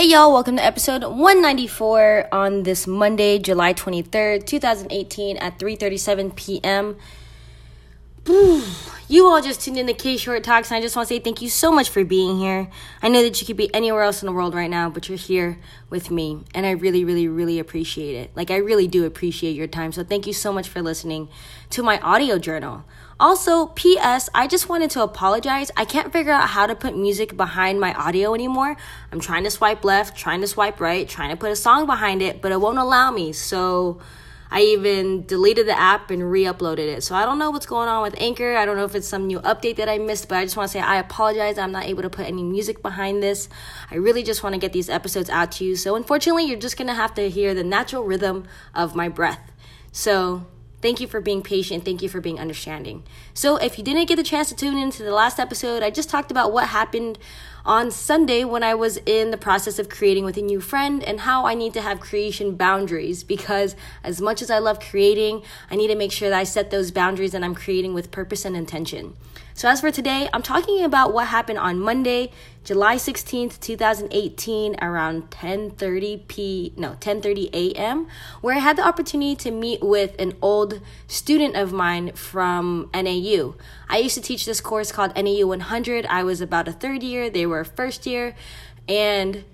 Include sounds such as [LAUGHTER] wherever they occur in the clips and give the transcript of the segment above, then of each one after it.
Hey y'all, welcome to episode 194 on this Monday, July 23rd, 2018 at 3:37 p.m. You all just tuned in to K Short Talks, and I just want to say thank you so much for being here. I know that you could be anywhere else in the world right now, but you're here with me, and I really, really, really appreciate it. Like, I really do appreciate your time, so thank you so much for listening to my audio journal. Also, P.S., I just wanted to apologize. I can't figure out how to put music behind my audio anymore. I'm trying to swipe left, trying to swipe right, trying to put a song behind it, but it won't allow me, so. I even deleted the app and re uploaded it. So I don't know what's going on with Anchor. I don't know if it's some new update that I missed, but I just want to say I apologize. I'm not able to put any music behind this. I really just want to get these episodes out to you. So unfortunately, you're just going to have to hear the natural rhythm of my breath. So Thank you for being patient. Thank you for being understanding. So, if you didn't get the chance to tune into the last episode, I just talked about what happened on Sunday when I was in the process of creating with a new friend and how I need to have creation boundaries because as much as I love creating, I need to make sure that I set those boundaries and I'm creating with purpose and intention. So as for today, I'm talking about what happened on Monday, July 16th, 2018 around 10:30 p no, 10:30 a.m. where I had the opportunity to meet with an old student of mine from NAU. I used to teach this course called NAU 100. I was about a third year, they were first year, and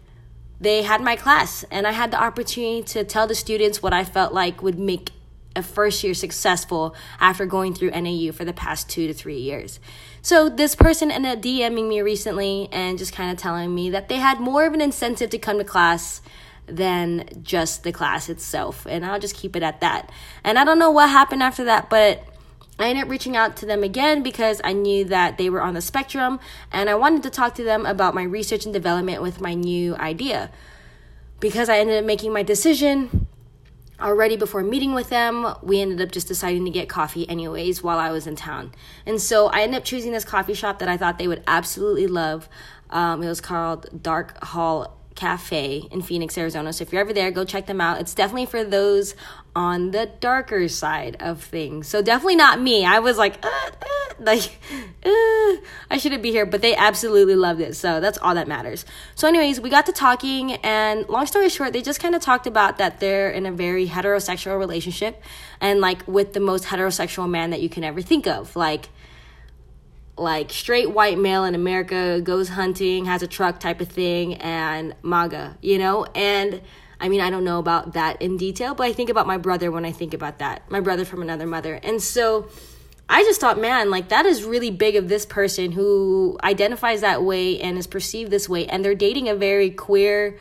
they had my class and I had the opportunity to tell the students what I felt like would make a first year successful after going through NAU for the past two to three years. So this person ended up DMing me recently and just kind of telling me that they had more of an incentive to come to class than just the class itself. And I'll just keep it at that. And I don't know what happened after that, but I ended up reaching out to them again because I knew that they were on the spectrum and I wanted to talk to them about my research and development with my new idea. Because I ended up making my decision already before meeting with them, we ended up just deciding to get coffee anyways while I was in town. And so I ended up choosing this coffee shop that I thought they would absolutely love. Um, it was called Dark Hall Cafe in Phoenix, Arizona. So if you're ever there, go check them out. It's definitely for those on the darker side of things. So definitely not me. I was like, uh, uh, like, uh, [LAUGHS] I shouldn't be here, but they absolutely loved it. So that's all that matters. So, anyways, we got to talking, and long story short, they just kind of talked about that they're in a very heterosexual relationship, and like with the most heterosexual man that you can ever think of, like like straight white male in America goes hunting, has a truck type of thing, and MAGA, you know? And I mean, I don't know about that in detail, but I think about my brother when I think about that. My brother from another mother. And so I just thought, man, like that is really big of this person who identifies that way and is perceived this way. And they're dating a very queer,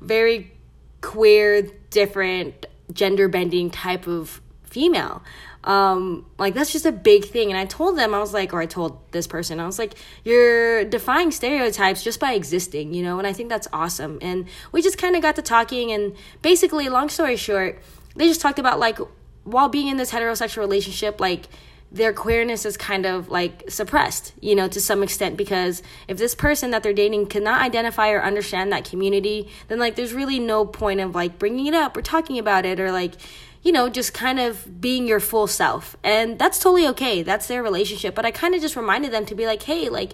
very queer, different, gender bending type of female. Um like that's just a big thing. And i told them i was like or i told this person i was like you're defying stereotypes just by existing you know? And i think that's awesome. And we just kind of got to talking and basically long story short they just talked about like while being in this heterosexual relationship like their queerness is kind of like suppressed, you know, to some extent because if this person that they're dating cannot identify or understand that community, then like there's really no point of like bringing it up or talking about it or like you know, just kind of being your full self. And that's totally okay. That's their relationship. But I kind of just reminded them to be like, hey, like,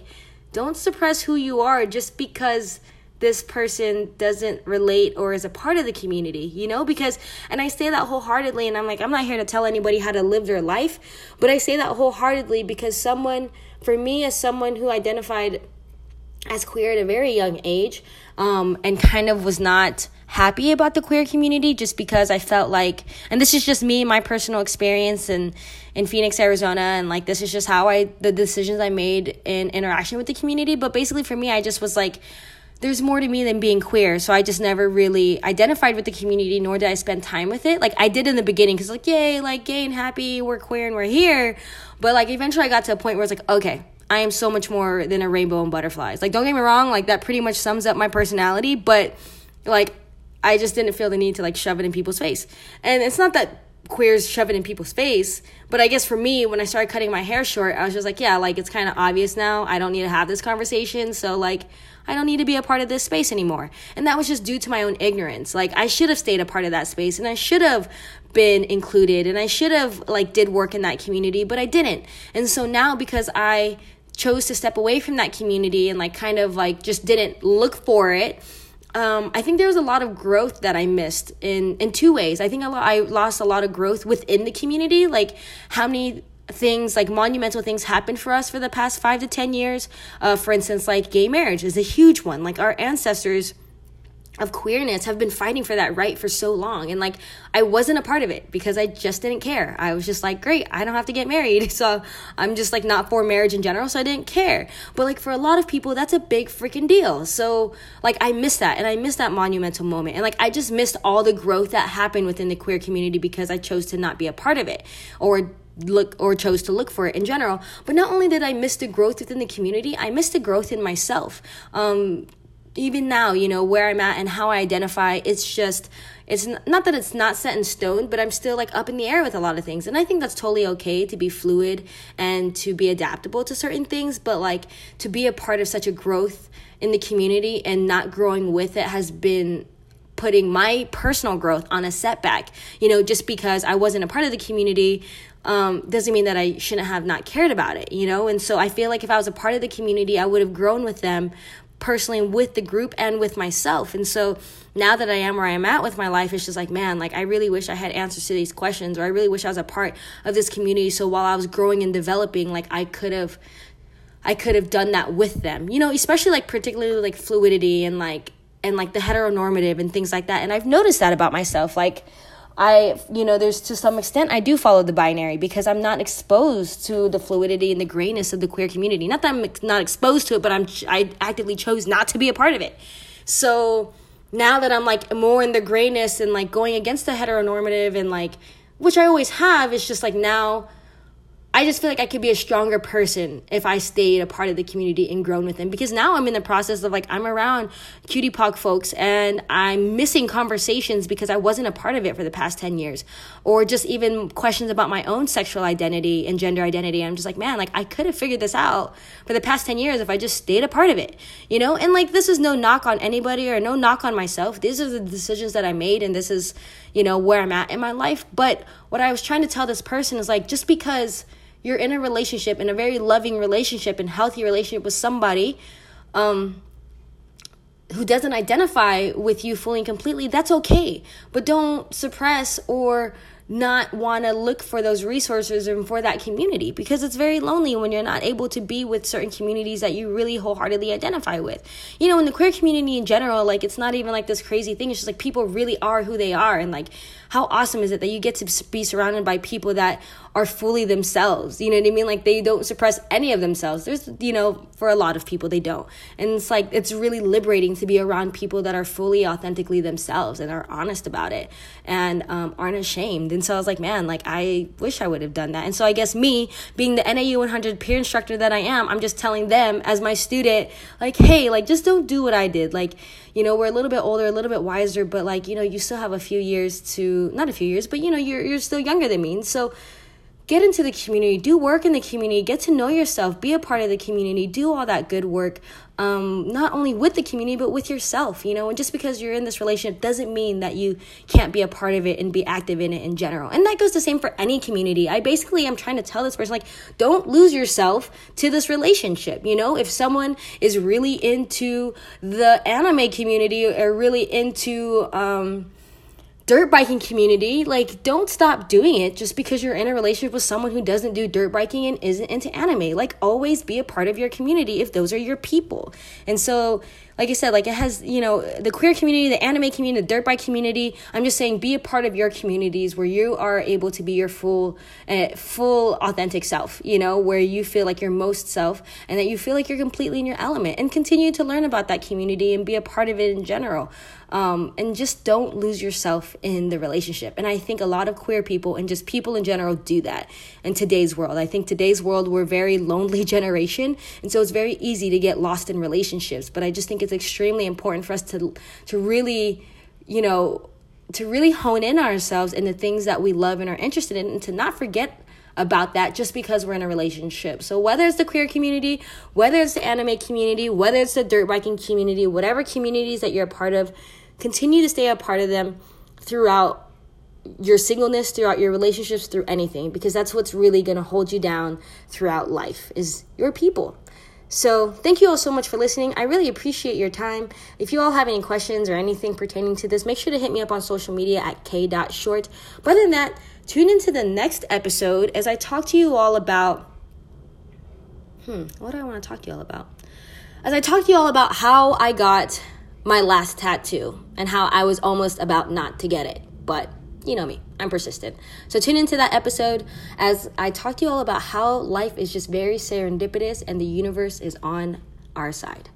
don't suppress who you are just because this person doesn't relate or is a part of the community, you know? Because, and I say that wholeheartedly, and I'm like, I'm not here to tell anybody how to live their life, but I say that wholeheartedly because someone, for me, as someone who identified as queer at a very young age, um, and kind of was not happy about the queer community just because I felt like, and this is just me, my personal experience in, in Phoenix, Arizona, and like this is just how I, the decisions I made in interaction with the community. But basically for me, I just was like, there's more to me than being queer. So I just never really identified with the community, nor did I spend time with it. Like I did in the beginning, because like, yay, like gay and happy, we're queer and we're here. But like eventually I got to a point where it's like, okay, I am so much more than a rainbow and butterflies. Like, don't get me wrong, like that pretty much sums up my personality, but like I just didn't feel the need to like shove it in people's face. And it's not that queers shove it in people's face, but I guess for me, when I started cutting my hair short, I was just like, yeah, like it's kind of obvious now. I don't need to have this conversation. So, like, I don't need to be a part of this space anymore. And that was just due to my own ignorance. Like, I should have stayed a part of that space and I should have been included and I should have, like, did work in that community, but I didn't. And so now, because I chose to step away from that community and, like, kind of, like, just didn't look for it um, I think there was a lot of growth that I missed in in two ways. I think a lot, I lost a lot of growth within the community, like how many things like monumental things happened for us for the past five to ten years. Uh, for instance, like gay marriage is a huge one. Like our ancestors of queerness have been fighting for that right for so long. And like i wasn't a part of it because i just didn't care. I was just like great i don't have to get married. [LAUGHS] So i'm just like not for marriage in general so i didn't care. But like for a lot of people that's a big freaking deal. So like i missed that and i missed that monumental moment. And like i just missed all the growth that happened within the queer community because i chose to not be a part of it or look or chose to look for it in general. But not only did i miss the growth within the community i missed the growth in myself. Um even now, you know, where I'm at and how I identify, it's just, it's not that it's not set in stone, but I'm still like up in the air with a lot of things. And I think that's totally okay to be fluid and to be adaptable to certain things, but like to be a part of such a growth in the community and not growing with it has been putting my personal growth on a setback. You know, just because I wasn't a part of the community um, doesn't mean that I shouldn't have not cared about it, you know? And so I feel like if I was a part of the community, I would have grown with them, personally with the group and with myself. And so now that I am where I am at with my life, it's just like, man, like I really wish I had answers to these questions, or I really wish I was a part of this community. So while I was growing and developing, like I could have, I could have done that with them, you know, especially like particularly like fluidity and like, and like the heteronormative and things like that. And I've noticed that about myself. Like, I, you know, there's to some extent I do follow the binary because I'm not exposed to the fluidity and the grayness of the queer community. Not that I'm not exposed to it, but I'm I actively chose not to be a part of it. So now that I'm like more in the grayness and like going against the heteronormative and like, which I always have, it's just like now I just feel like I could be a stronger person if I stayed a part of the community and grown with them. Because now I'm in the process of like, I'm around QTPOC folks and I'm missing conversations because I wasn't a part of it for the past 10 years. Or just even questions about my own sexual identity and gender identity. I'm just like, man, like I could have figured this out for the past 10 years if I just stayed a part of it, you know? And like, this is no knock on anybody or no knock on myself. These are the decisions that I made and this is, you know, where I'm at in my life. But what I was trying to tell this person is like, just because you're in a relationship, in a very loving relationship and healthy relationship with somebody um, who doesn't identify with you fully and completely, that's okay. But don't suppress or not want to look for those resources and for that community because it's very lonely when you're not able to be with certain communities that you really wholeheartedly identify with. You know, in the queer community in general, like it's not even like this crazy thing. It's just like people really are who they are. And like, how awesome is it that you get to be surrounded by people that are fully themselves? You know what I mean? Like, they don't suppress any of themselves. There's, you know, for a lot of people, they don't. And it's like, it's really liberating to be around people that are fully authentically themselves and are honest about it and um, aren't ashamed and so I was like, man, like I wish I would have done that. And so I guess me being the NAU 100 peer instructor that I am, I'm just telling them as my student, like, hey, like just don't do what I did. Like, you know, we're a little bit older, a little bit wiser, but like, you know, you still have a few years to not a few years, but you know, you're you're still younger than me. And so get into the community, do work in the community, get to know yourself, be a part of the community, do all that good work, um, not only with the community, but with yourself, you know. And just because you're in this relationship doesn't mean that you can't be a part of it and be active in it in general. And that goes the same for any community. I basically am trying to tell this person, like, don't lose yourself to this relationship, you know. If someone is really into the anime community or really into, um, dirt biking community, like don't stop doing it just because you're in a relationship with someone who doesn't do dirt biking and isn't into anime. Like always be a part of your community if those are your people. And so like I said, like it has, you know, the queer community, the anime community, the dirt bike community. I'm just saying, be a part of your communities where you are able to be your full, uh, full authentic self. You know, where you feel like your most self, and that you feel like you're completely in your element, and continue to learn about that community and be a part of it in general. Um, and just don't lose yourself in the relationship. And I think a lot of queer people and just people in general do that in today's world. I think today's world we're very lonely [LAUGHS] generation, and so it's very easy to get lost in relationships. But I just think it's extremely important for us to to really, you know, to really hone in ourselves in the things that we love and are interested in and to not forget about that just because we're in a relationship. So whether it's the queer community, whether it's the anime community, whether it's the dirt biking community, whatever communities that you're a part of, continue to stay a part of them throughout your singleness, throughout your relationships, through anything because that's what's really going to hold you down throughout life is your people. So, thank you all so much for listening. I really appreciate your time. If you all have any questions or anything pertaining to this, make sure to hit me up on social media at k.short. But other than that, tune into the next episode as I talk to you all about. Hmm, what do I want to talk to you all about? As I talk to you all about how I got my last tattoo and how I was almost about not to get it. But you know me, I'm persistent. So tune into that episode as I talk to you all about how life is just very serendipitous and the universe is on our side.